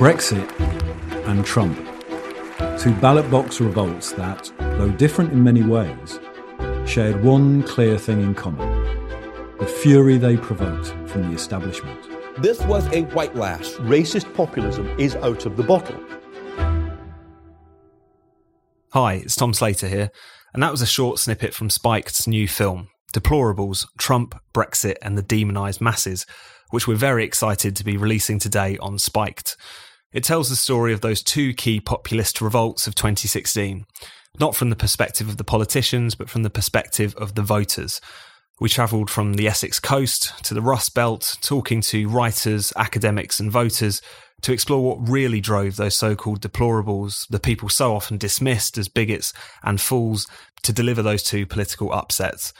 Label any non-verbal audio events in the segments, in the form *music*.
Brexit and Trump. Two ballot box revolts that, though different in many ways, shared one clear thing in common the fury they provoked from the establishment. This was a white lash. Racist populism is out of the bottle. Hi, it's Tom Slater here, and that was a short snippet from Spiked's new film, Deplorables Trump, Brexit, and the Demonised Masses, which we're very excited to be releasing today on Spiked. It tells the story of those two key populist revolts of 2016, not from the perspective of the politicians, but from the perspective of the voters. We travelled from the Essex coast to the Rust Belt, talking to writers, academics, and voters to explore what really drove those so called deplorables, the people so often dismissed as bigots and fools, to deliver those two political upsets.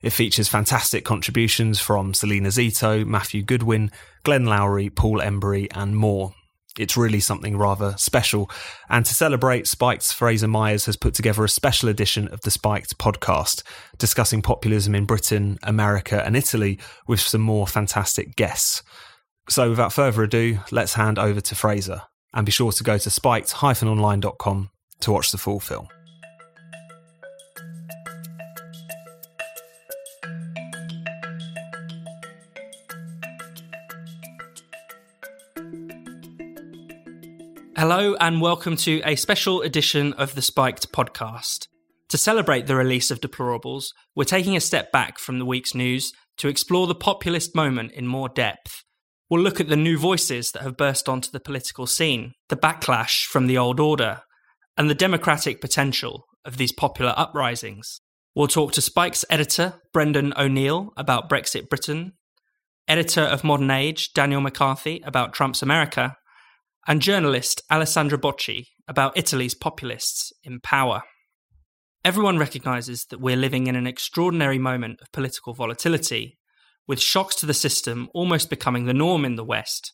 It features fantastic contributions from Salena Zito, Matthew Goodwin, Glenn Loury, Paul Embery, and more. It's really something rather special. And to celebrate, Spiked's Fraser Myers has put together a special edition of the Spiked podcast, discussing populism in Britain, America, and Italy with some more fantastic guests. So without further ado, let's hand over to Fraser. And be sure to go to spiked-online.com to watch the full film. Hello, and welcome to a special edition of the Spiked podcast. To celebrate the release of Deplorables, we're taking a step back from the week's news to explore the populist moment in more depth. We'll look at the new voices that have burst onto the political scene, the backlash from the old order, and the democratic potential of these popular uprisings. We'll talk to Spiked's editor, Brendan O'Neill, about Brexit Britain, editor of Modern Age, Daniel McCarthy, about Trump's America, and journalist Alessandra Bocchi about Italy's populists in power. Everyone recognises that we're living in an extraordinary moment of political volatility, with shocks to the system almost becoming the norm in the West.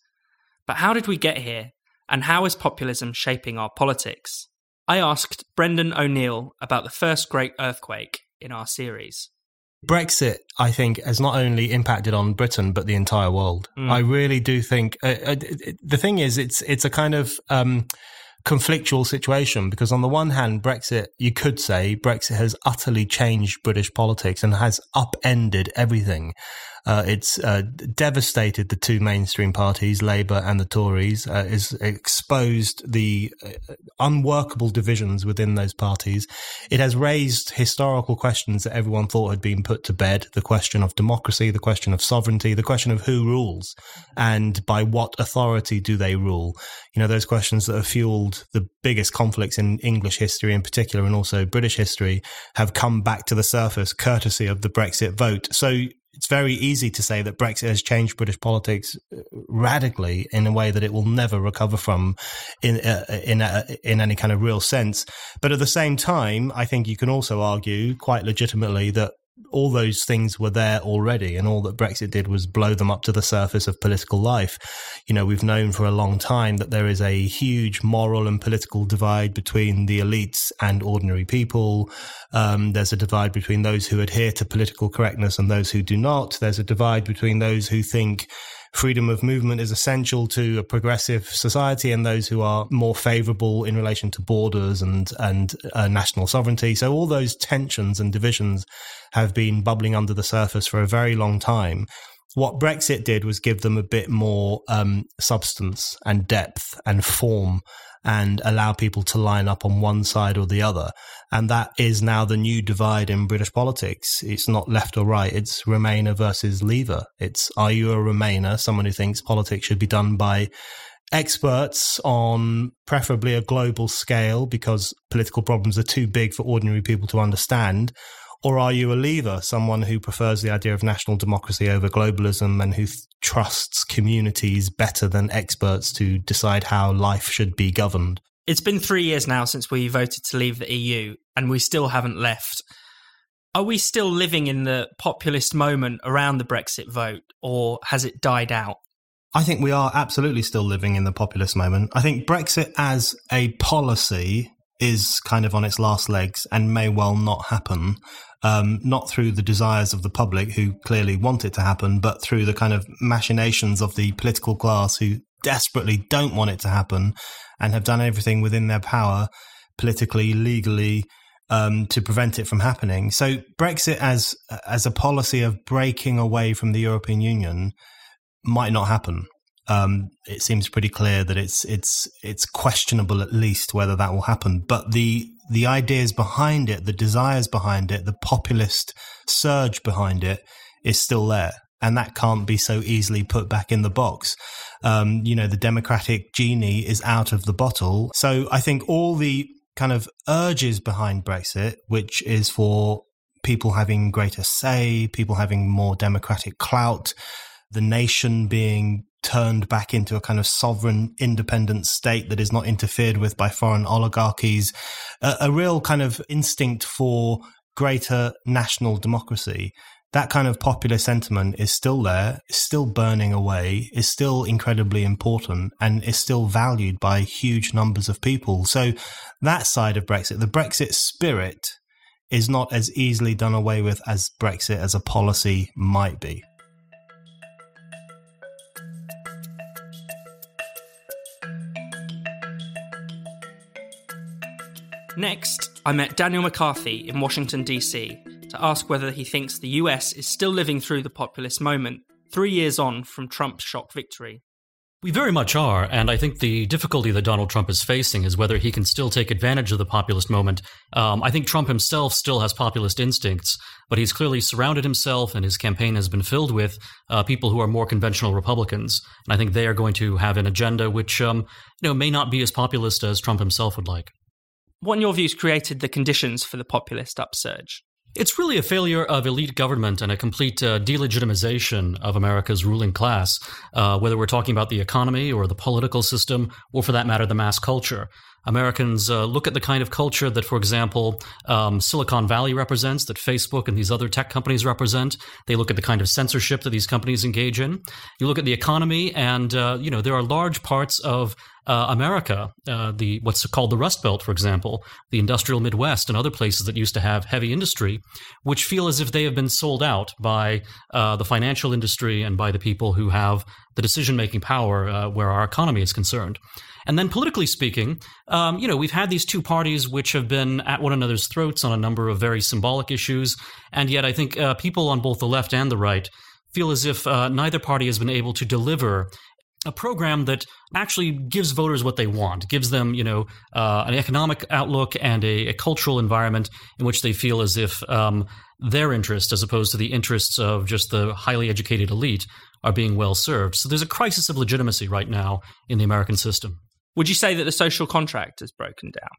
But how did we get here, and how is populism shaping our politics? I asked Brendan O'Neill about the first great earthquake in our series. Brexit, I think, has not only impacted on Britain but the entire world. Mm. I really do think uh, uh, the thing is, it's it's a kind of um, conflictual situation because on the one hand, Brexit, you could say Brexit has utterly changed British politics and has upended everything. Uh, it's uh, devastated the two mainstream parties, Labour and the Tories. Uh, is exposed the uh, unworkable divisions within those parties. It has raised historical questions that everyone thought had been put to bed: the question of democracy, the question of sovereignty, the question of who rules, and by what authority do they rule. You know, those questions that have fueled the biggest conflicts in English history, in particular, and also British history, have come back to the surface courtesy of the Brexit vote. So it's very easy to say that Brexit has changed British politics uh, radically in a way that it will never recover from in uh, in uh, in any kind of real sense. But at the same time, I think you can also argue quite legitimately that all those things were there already, and all that Brexit did was blow them up to the surface of political life. You know, we've known for a long time that there is a huge moral and political divide between the elites and ordinary people. Um, there's a divide between those who adhere to political correctness and those who do not. There's a divide between those who think freedom of movement is essential to a progressive society and those who are more favorable in relation to borders and and uh, national sovereignty. So all those tensions and divisions have been bubbling under the surface for a very long time. What Brexit did was give them a bit more um, substance and depth and form and allow people to line up on one side or the other. And that is now the new divide in British politics. It's not left or right. It's Remainer versus Leaver. It's are you a Remainer, someone who thinks politics should be done by experts on preferably a global scale because political problems are too big for ordinary people to understand? Or are you a leaver, someone who prefers the idea of national democracy over globalism and who th- trusts communities better than experts to decide how life should be governed? It's been three years now since we voted to leave the EU, and we still haven't left. Are we still living in the populist moment around the Brexit vote, or has it died out? I think we are absolutely still living in the populist moment. I think Brexit as a policy is kind of on its last legs and may well not happen um, not through the desires of the public who clearly want it to happen, but through the kind of machinations of the political class who desperately don't want it to happen and have done everything within their power, politically, legally, um, to prevent it from happening. So Brexit as as a policy of breaking away from the European Union might not happen. Um, it seems pretty clear that it's it's it's questionable at least whether that will happen. But the the ideas behind it, the desires behind it, the populist surge behind it is still there. And that can't be so easily put back in the box. Um, you know, the democratic genie is out of the bottle. So I think all the kind of urges behind Brexit, which is for people having greater say, people having more democratic clout, the nation being turned back into a kind of sovereign, independent state that is not interfered with by foreign oligarchies, a, a real kind of instinct for greater national democracy that kind of popular sentiment is still there, is still burning away, is still incredibly important, and is still valued by huge numbers of people. So that side of Brexit, the Brexit spirit, is not as easily done away with as Brexit as a policy might be. Next, I met Daniel McCarthy in Washington, D.C to ask whether he thinks the US is still living through the populist moment, three years on from Trump's shock victory. We very much are, and I think the difficulty that Donald Trump is facing is whether he can still take advantage of the populist moment. Um, I think Trump himself still has populist instincts, but he's clearly surrounded himself, and his campaign has been filled with uh, people who are more conventional Republicans, and I think they are going to have an agenda which, um, you know, may not be as populist as Trump himself would like. What, in your views, created the conditions for the populist upsurge? It's really a failure of elite government and a complete uh, delegitimization of America's ruling class, uh, whether we're talking about the economy or the political system, or for that matter, the mass culture. Americans uh, look at the kind of culture that, for example, um, Silicon Valley represents, that Facebook and these other tech companies represent. They look at the kind of censorship that these companies engage in. You look at the economy, and uh, you know there are large parts of uh, America, uh, the what's called the Rust Belt, for example, the industrial Midwest, and other places that used to have heavy industry, which feel as if they have been sold out by uh, the financial industry and by the people who have the decision-making power uh, where our economy is concerned. And then politically speaking, um, you know, we've had these two parties which have been at one another's throats on a number of very symbolic issues, and yet I think uh, people on both the left and the right feel as if uh, neither party has been able to deliver a program that actually gives voters what they want, gives them, you know, uh, an economic outlook and a, a, cultural environment in which they feel as if um, their interests, as opposed to the interests of just the highly educated elite, are being well served. So there's a crisis of legitimacy right now in the American system. Would you say that the social contract is broken down?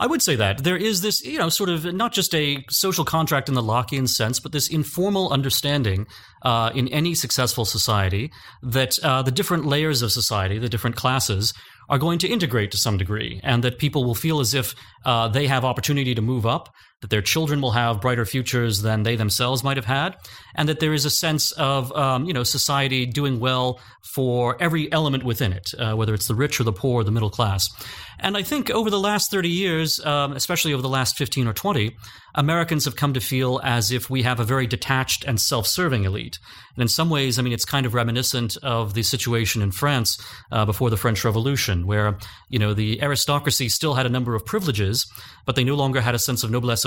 I would say that there is this, you know, sort of not just a social contract in the Lockean sense, but this informal understanding uh, in any successful society that uh, the different layers of society, the different classes, are going to integrate to some degree, and that people will feel as if uh, they have opportunity to move up, that their children will have brighter futures than they themselves might have had, and that there is a sense of um, you know society doing well for every element within it, uh, whether it's the rich or the poor or the middle class. And I think over the last 30 years, um, especially over the last 15 or 20, Americans have come to feel as if we have a very detached and self serving elite. And in some ways, I mean, it's kind of reminiscent of the situation in France uh, before the French Revolution, where, you know, the aristocracy still had a number of privileges, but they no longer had a sense of noblesse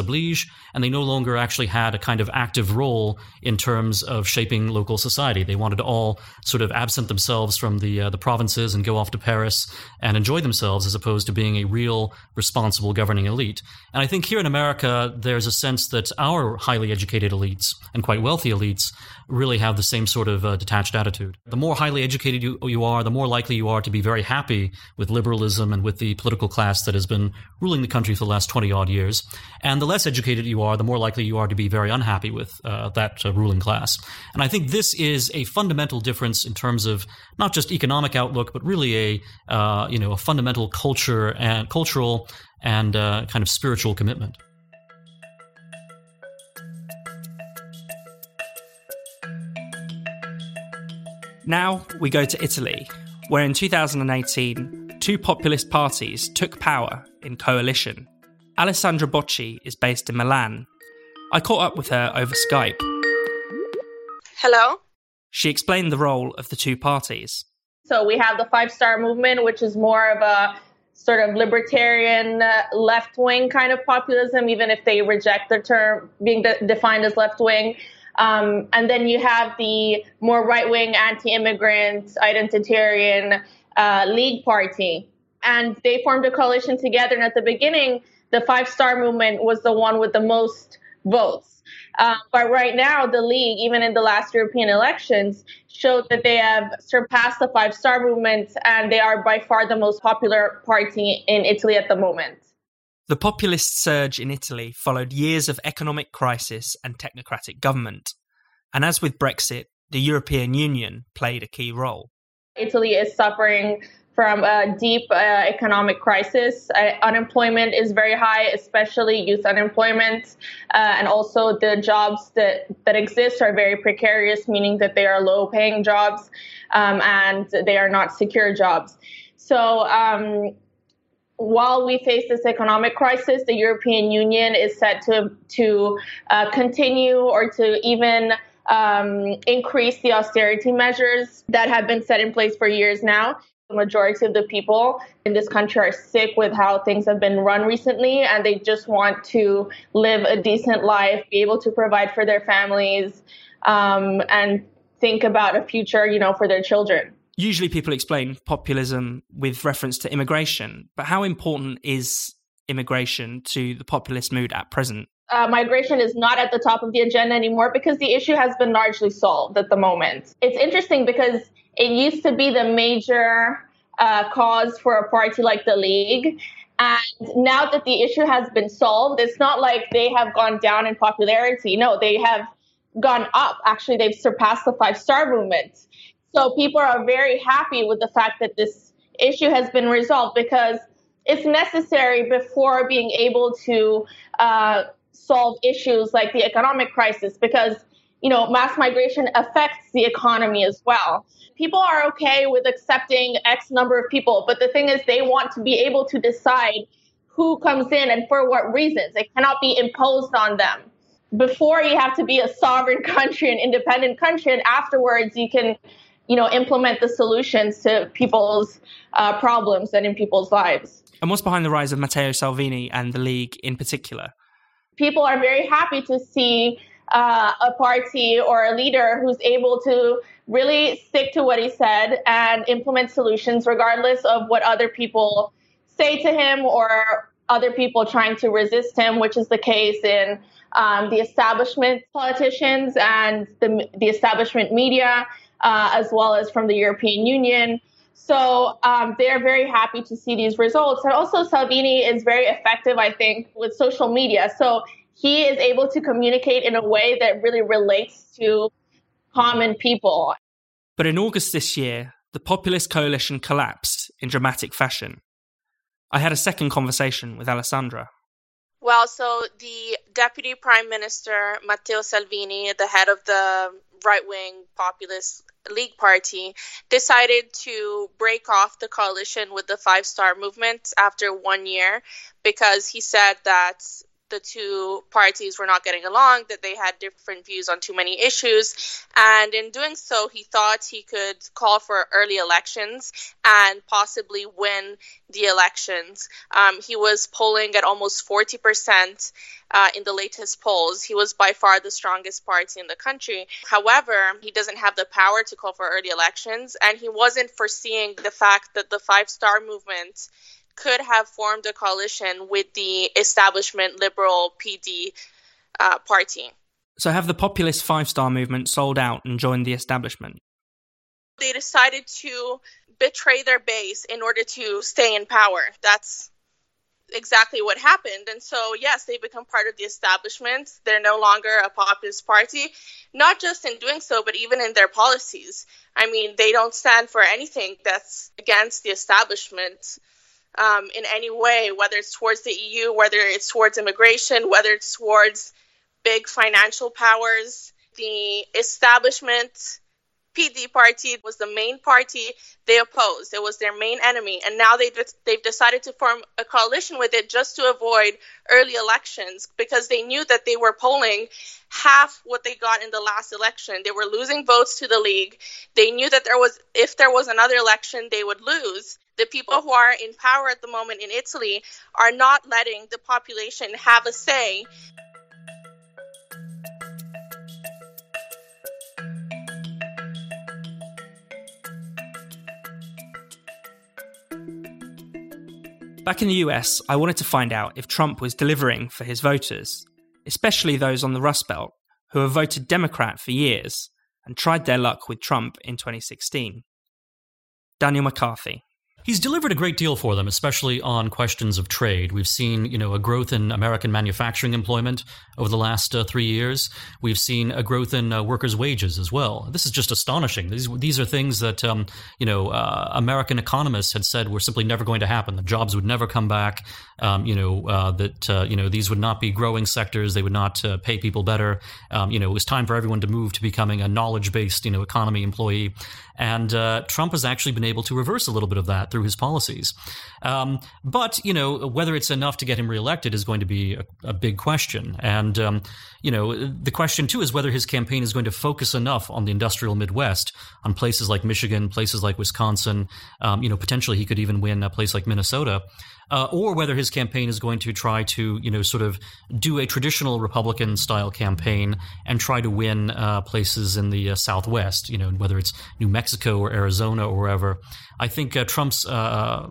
and they no longer actually had a kind of active role in terms of shaping local society. They wanted to all sort of absent themselves from the, uh, the provinces and go off to Paris and enjoy themselves as opposed to being a real responsible governing elite. And I think here in America, there's a sense that our highly educated elites and quite wealthy elites really have the same sort of uh, detached attitude. The more highly educated you, you are, the more likely you are to be very happy with liberalism and with the political class that has been ruling the country for the last 20 odd years. And the less educated you are, the more likely you are to be very unhappy with uh, that uh, ruling class. And I think this is a fundamental difference in terms of not just economic outlook, but really a, uh, you know, a fundamental culture and cultural and uh, kind of spiritual commitment. Now we go to Italy, where in 2018, two populist parties took power in coalition. Alessandra Bocchi is based in Milan. I caught up with her over Skype. Hello. She explained the role of the two parties. So we have the Five Star Movement, which is more of a sort of libertarian uh, left wing kind of populism, even if they reject the term being de- defined as left wing. Um, and then you have the more right wing, anti immigrant, identitarian uh, League Party. And they formed a coalition together. And at the beginning, the Five Star Movement was the one with the most votes. Uh, but right now, the league, even in the last European elections, showed that they have surpassed the Five Star Movement and they are by far the most popular party in Italy at the moment. The populist surge in Italy followed years of economic crisis and technocratic government. And as with Brexit, the European Union played a key role. Italy is suffering from a deep uh, economic crisis. Uh, unemployment is very high, especially youth unemployment, uh, and also the jobs that, that exist are very precarious, meaning that they are low paying jobs um, and they are not secure jobs. So, um, while we face this economic crisis, the European Union is set to to uh, continue or to even um, increase the austerity measures that have been set in place for years now. The majority of the people in this country are sick with how things have been run recently, and they just want to live a decent life, be able to provide for their families, um, and think about a future, you know, for their children. Usually, people explain populism with reference to immigration, but how important is immigration to the populist mood at present? Uh, migration is not at the top of the agenda anymore because the issue has been largely solved at the moment. It's interesting because it used to be the major uh, cause for a party like the League. And now that the issue has been solved, it's not like they have gone down in popularity. No, they have gone up. Actually, they've surpassed the five star movement. So people are very happy with the fact that this issue has been resolved because it's necessary before being able to uh, solve issues like the economic crisis because you know mass migration affects the economy as well people are okay with accepting X number of people, but the thing is, they want to be able to decide who comes in and for what reasons. It cannot be imposed on them. Before you have to be a sovereign *laughs* country, an independent country, and afterwards you can, you know, implement the solutions to people's uh, problems and in people's lives. And what's behind the rise of Matteo Salvini and the League in particular? People are very happy to see uh, a party or a leader who's able to really stick to what he said and implement solutions regardless of what other people say to him or other people trying to resist him, which is the case in um, the establishment politicians and the, the establishment media, uh, as well as from the European Union. So um, they're very happy to see these results. And also, Salvini is very effective, I think, with social media. So he is able to communicate in a way that really relates to common people. But in August this year, the populist coalition collapsed in dramatic fashion. I had a second conversation with Alessandra. Well, so the Deputy Prime Minister, Matteo Salvini, the head of the right wing populist League Party, decided to break off the coalition with the Five Star Movement after one year because he said that the two parties were not getting along, that they had different views on too many issues. And in doing so, he thought he could call for early elections and possibly win the elections. Um, he was polling at almost 40% uh, in the latest polls. He was by far the strongest party in the country. However, he doesn't have the power to call for early elections, and he wasn't foreseeing the fact that the Five Star Movement could have formed a coalition with the establishment liberal PD uh, party. So, have the populist Five Star movement sold out and joined the establishment? They decided to betray their base in order to stay in power. That's exactly what happened. And so, yes, they become part of the establishment. They're no longer a populist party, not just in doing so, but even in their policies. I mean, they don't stand for anything that's against the establishment um, in any way, whether it's towards the EU, whether it's towards immigration, whether it's towards big financial powers. The establishment PD party was the main party they opposed. It was their main enemy. And now they, they've decided to form a coalition with it just to avoid early elections because they knew that they were polling half what they got in the last election. They were losing votes to the League. They knew that there was, if there was another election, they would lose. The people who are in power at the moment in Italy are not letting the population have a say. Back in the US, I wanted to find out if Trump was delivering for his voters, especially those on the Rust Belt who have voted Democrat for years and tried their luck with Trump in 2016. Daniel McCarthy. He's delivered a great deal for them, especially on questions of trade. We've seen, you know, a growth in American manufacturing employment over the last uh, three years. We've seen a growth in uh, workers' wages as well. This is just astonishing. These these are things that, um, you know, uh, American economists had said were simply never going to happen. The jobs would never come back. Um, you know, uh, that uh, you know these would not be growing sectors. They would not uh, pay people better. Um, you know, it was time for everyone to move to becoming a knowledge-based, you know, economy employee. And Trump has actually been able to reverse a little bit of that through his policies. Um, but, you know, whether it's enough to get him reelected is going to be a, a big question. And, um, you know, the question too is whether his campaign is going to focus enough on the industrial Midwest, on places like Michigan, places like Wisconsin. Um, you know, potentially he could even win a place like Minnesota uh, or whether his campaign is going to try to, you know, sort of do a traditional Republican style campaign and try to win uh, places in the uh, Southwest, you know, whether it's New Mexico or Arizona or wherever. I think uh, Trump's uh,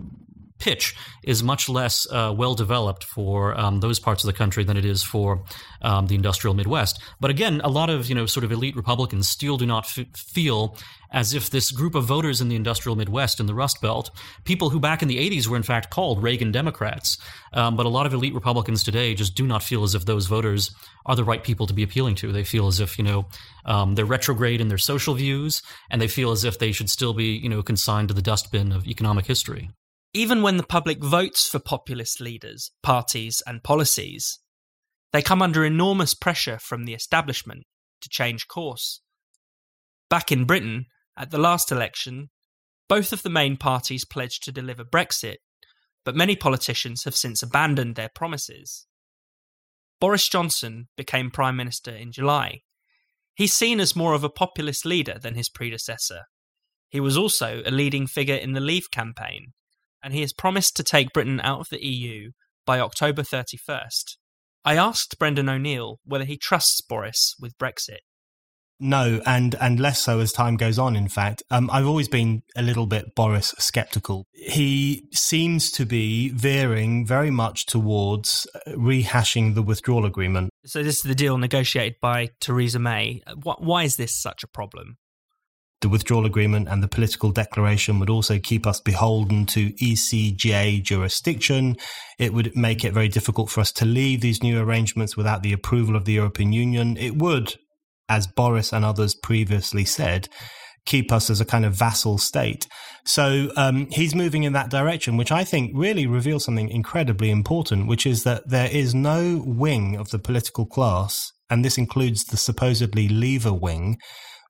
pitch is much less uh, well developed for um, those parts of the country than it is for um, the industrial Midwest. But again, a lot of you know sort of elite Republicans still do not f- feel as if this group of voters in the industrial Midwest in the Rust Belt, people who back in the 80s were in fact called Reagan Democrats, um, but a lot of elite Republicans today just do not feel as if those voters are the right people to be appealing to. They feel as if you know um, they're retrograde in their social views, and they feel as if they should still be you know consigned to the dustbin of economic history. Even when the public votes for populist leaders, parties, and policies, they come under enormous pressure from the establishment to change course. Back in Britain, at the last election, both of the main parties pledged to deliver Brexit, but many politicians have since abandoned their promises. Boris Johnson became Prime Minister in July. He's seen as more of a populist leader than his predecessor. He was also a leading figure in the Leave campaign, and he has promised to take Britain out of the EU by October 31st. I asked Brendan O'Neill whether he trusts Boris with Brexit. No, and and less so as time goes on. In fact, um, I've always been a little bit Boris skeptical. He seems to be veering very much towards uh, rehashing the withdrawal agreement. So this is the deal negotiated by Theresa May. Why is this such a problem? The withdrawal agreement and the political declaration would also keep us beholden to ECJ jurisdiction. It would make it very difficult for us to leave these new arrangements without the approval of the European Union. It would as Boris and others previously said, keep us as a kind of vassal state. So um, he's moving in that direction, which I think really reveals something incredibly important, which is that there is no wing of the political class, and this includes the supposedly leaver wing,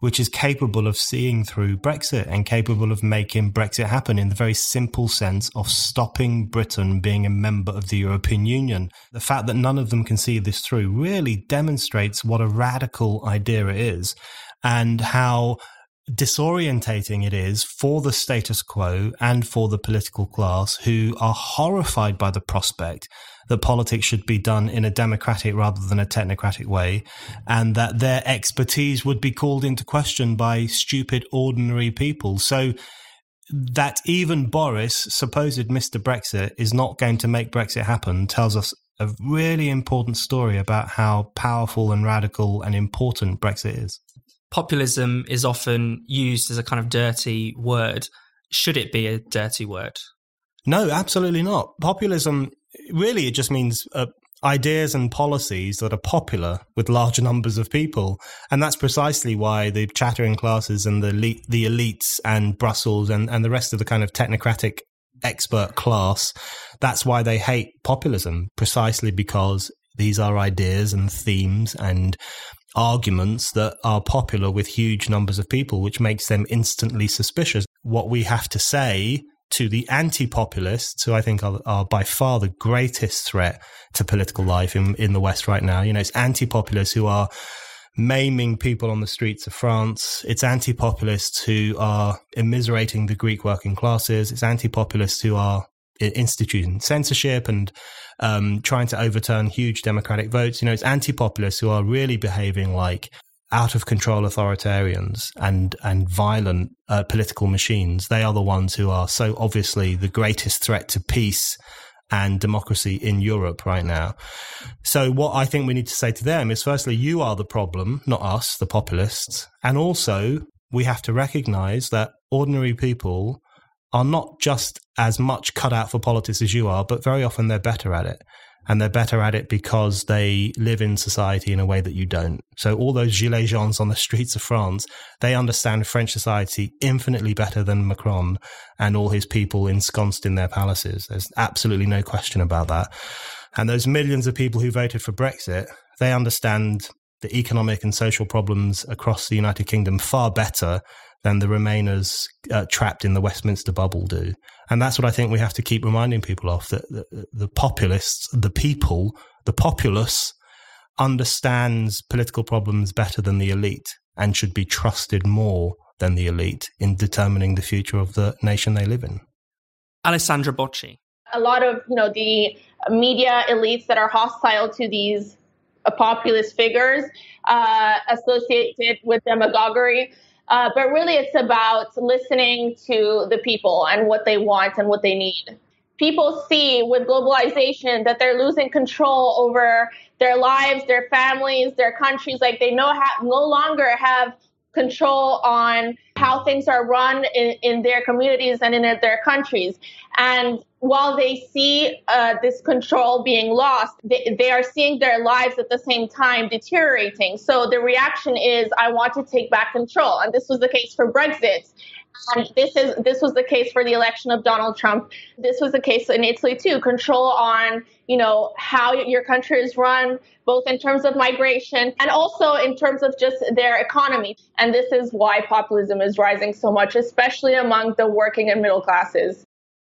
which is capable of seeing through Brexit and capable of making Brexit happen in the very simple sense of stopping Britain being a member of the European Union. The fact that none of them can see this through really demonstrates what a radical idea it is and how disorientating it is for the status quo and for the political class who are horrified by the prospect that politics should be done in a democratic rather than a technocratic way, and that their expertise would be called into question by stupid, ordinary people. So that even Boris, supposed Mr. Brexit, is not going to make Brexit happen tells us a really important story about how powerful and radical and important Brexit is. Populism is often used as a kind of dirty word. Should it be a dirty word? No, absolutely not. Populism really it just means uh, ideas and policies that are popular with large numbers of people, and that's precisely why the chattering classes and the elite, the elites and Brussels and and the rest of the kind of technocratic expert class. That's why they hate populism, precisely because these are ideas and themes and arguments that are popular with huge numbers of people, which makes them instantly suspicious. What we have to say to the anti-populists, who I think are, are, by far the greatest threat to political life in, in the West right now. You know, it's anti-populists who are maiming people on the streets of France. It's anti-populists who are immiserating the Greek working classes. It's anti-populists who are instituting censorship and um, trying to overturn huge democratic votes. You know, it's anti-populists who are really behaving like out of control authoritarians and and violent uh, political machines. They are the ones who are so obviously the greatest threat to peace and democracy in Europe right now. So what I think we need to say to them is firstly, you are the problem, not us, the populists. And also we have to recognize that ordinary people are not just as much cut out for politics as you are, but very often they're better at it. And they're better at it because they live in society in a way that you don't. So all those gilets jaunes on the *laughs* streets of France, they understand French society infinitely better than Macron and all his people ensconced in their palaces. There's absolutely no question about that. And those millions of people who voted for Brexit, they understand the economic and social problems across the United Kingdom far better than the Remainers uh, trapped in the Westminster bubble do. And that's what I think we have to keep reminding people of that the, the populists, the people, the populace understands political problems better than the elite and should be trusted more than the elite in determining the future of the nation they live in. Alessandra Bocchi. A lot of, you know, the media elites that are hostile to these uh, populist figures uh, associated with demagoguery uh, but really, it's about listening to the people and what they want and what they need. People see with globalization that they're losing control over their lives, their families, their countries. Like they no, ha- no longer have control on how things are run in, in their communities and in their countries. And while they see uh, this control being lost, they, they are seeing their lives at the same time deteriorating. So the reaction is, I want to take back control. And this was the case for Brexit. And this is this was the case for the election of Donald Trump. This was the case in Italy too. Control on you know how your country is run, both in terms of migration and also in terms of just their economy. And this is why populism is rising so much, especially among the working and middle classes.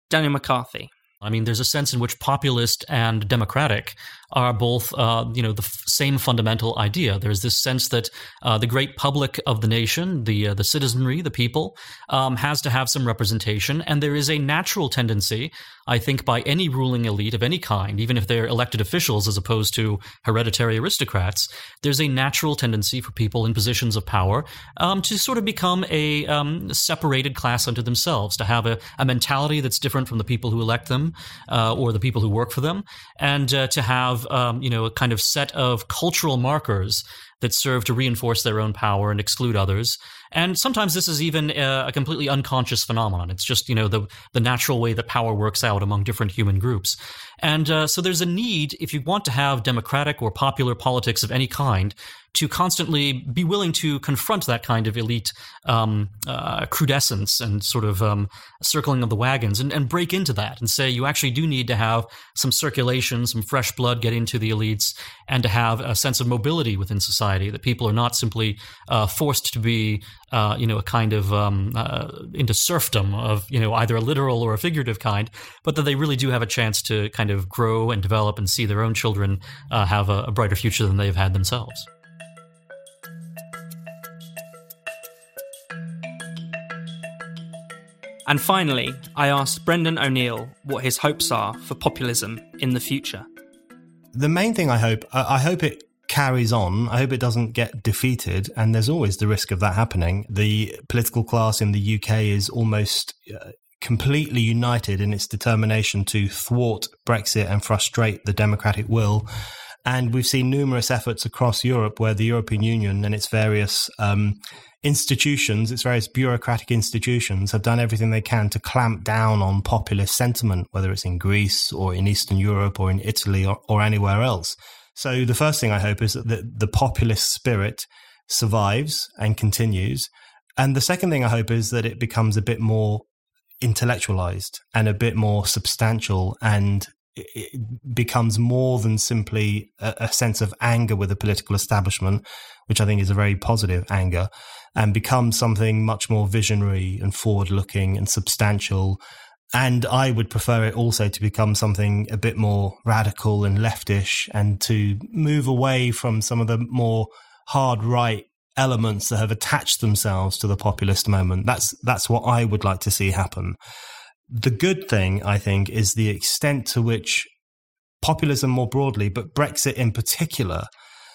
Daniel McCarthy. I mean, there's a sense in which populist and democratic are both, uh, you know, the f- same fundamental idea. There's this sense that uh, the great public of the nation, the uh, the citizenry, the people, um, has to have some representation, and there is a natural tendency, I think, by any ruling elite of any kind, even if they're elected officials as opposed to hereditary aristocrats, there's a natural tendency for people in positions of power um, to sort of become a um, separated class unto themselves, to have a, a, mentality that's different from the people who elect them uh, or the people who work for them, and uh, to have um, you know, a kind of set of cultural markers that serve to reinforce their own power and exclude others. And sometimes this is even a, a, completely unconscious phenomenon. It's just, you know, the, the natural way that power works out among different human groups. And uh, so there's a need, if you want to have democratic or popular politics of any kind, to constantly be willing to confront that kind of elite um, uh, crudescence and sort of um, circling of the wagons and, and, break into that and say you actually do need to have some circulation, some fresh blood get into the elites, and to have a sense of mobility within society that people are not simply uh, forced to be, uh, you know, a kind of um, uh, into serfdom of you know either a literal or a figurative kind, but that they really do have a chance to kind of grow and develop and see their own children uh, have a, a brighter future than they've had themselves. And finally, I asked Brendan O'Neill what his hopes are for populism in the future. The main thing I hope, I hope it carries on. I hope it doesn't get defeated. And there's always the risk of that happening. The political class in the UK is almost uh, completely united in its determination to thwart Brexit and frustrate the democratic will. And we've seen numerous efforts across Europe where the European Union and its various um, institutions, its various bureaucratic institutions, have done everything they can to clamp down on populist sentiment, whether it's in Greece or in Eastern Europe or in Italy or, or anywhere else. So the first thing I hope is that the, the populist spirit survives and continues. And the second thing I hope is that it becomes a bit more intellectualized and a bit more substantial and it becomes more than simply a, a, sense of anger with the political establishment, which I think is a very positive anger, and becomes something much more visionary and forward looking and substantial. And I would prefer it also to become something a bit more radical and leftish and to move away from some of the more hard right elements that have attached themselves to the populist moment. That's, that's what I would like to see happen. The good thing, I think, is the extent to which populism more broadly, but Brexit in particular,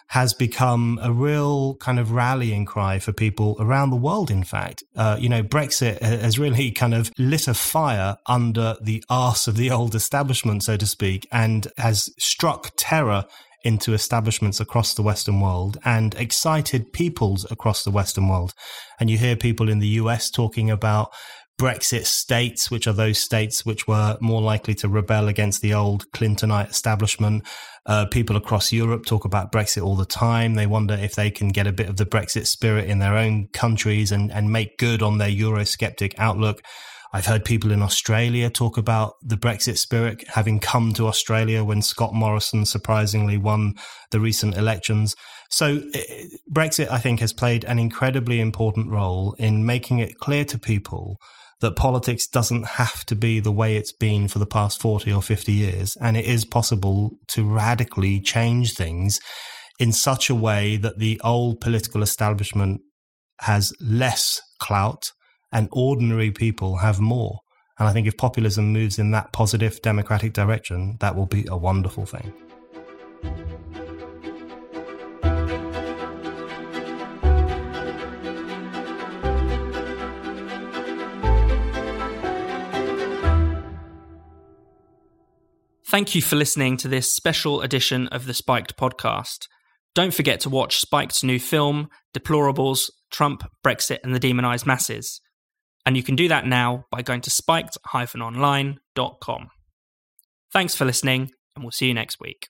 has become a real kind of rallying cry for people around the world, in fact. Uh, you know, Brexit has really *laughs* kind of lit a fire under the arse of the old establishment, so to speak, and has struck terror into establishments across the Western world and excited peoples across the Western world. And you hear people in the US talking about Brexit states, which are those states which were more likely to rebel against the old Clintonite establishment. Uh, people across Europe talk about Brexit all the time. They wonder if they can get a bit of the Brexit spirit in their own countries and, and make good on their Eurosceptic outlook. I've heard people in Australia talk about the Brexit spirit having come to Australia when Scott Morrison surprisingly won the recent elections. So, eh, Brexit, I think, has played an incredibly important role in making it clear to people that politics doesn't have to be the way it's been for the past 40 or 50 years. And it is possible to radically change things in such a way that the old political establishment has less clout and ordinary people have more. And I think if populism moves in that positive democratic direction, that will be a wonderful thing. Thank you for listening to this special edition of the Spiked podcast. Don't forget to watch Spiked's new film, Deplorables Trump, Brexit, and the Demonized Masses. And you can do that now by going to spiked online.com. Thanks for listening, and we'll see you next week.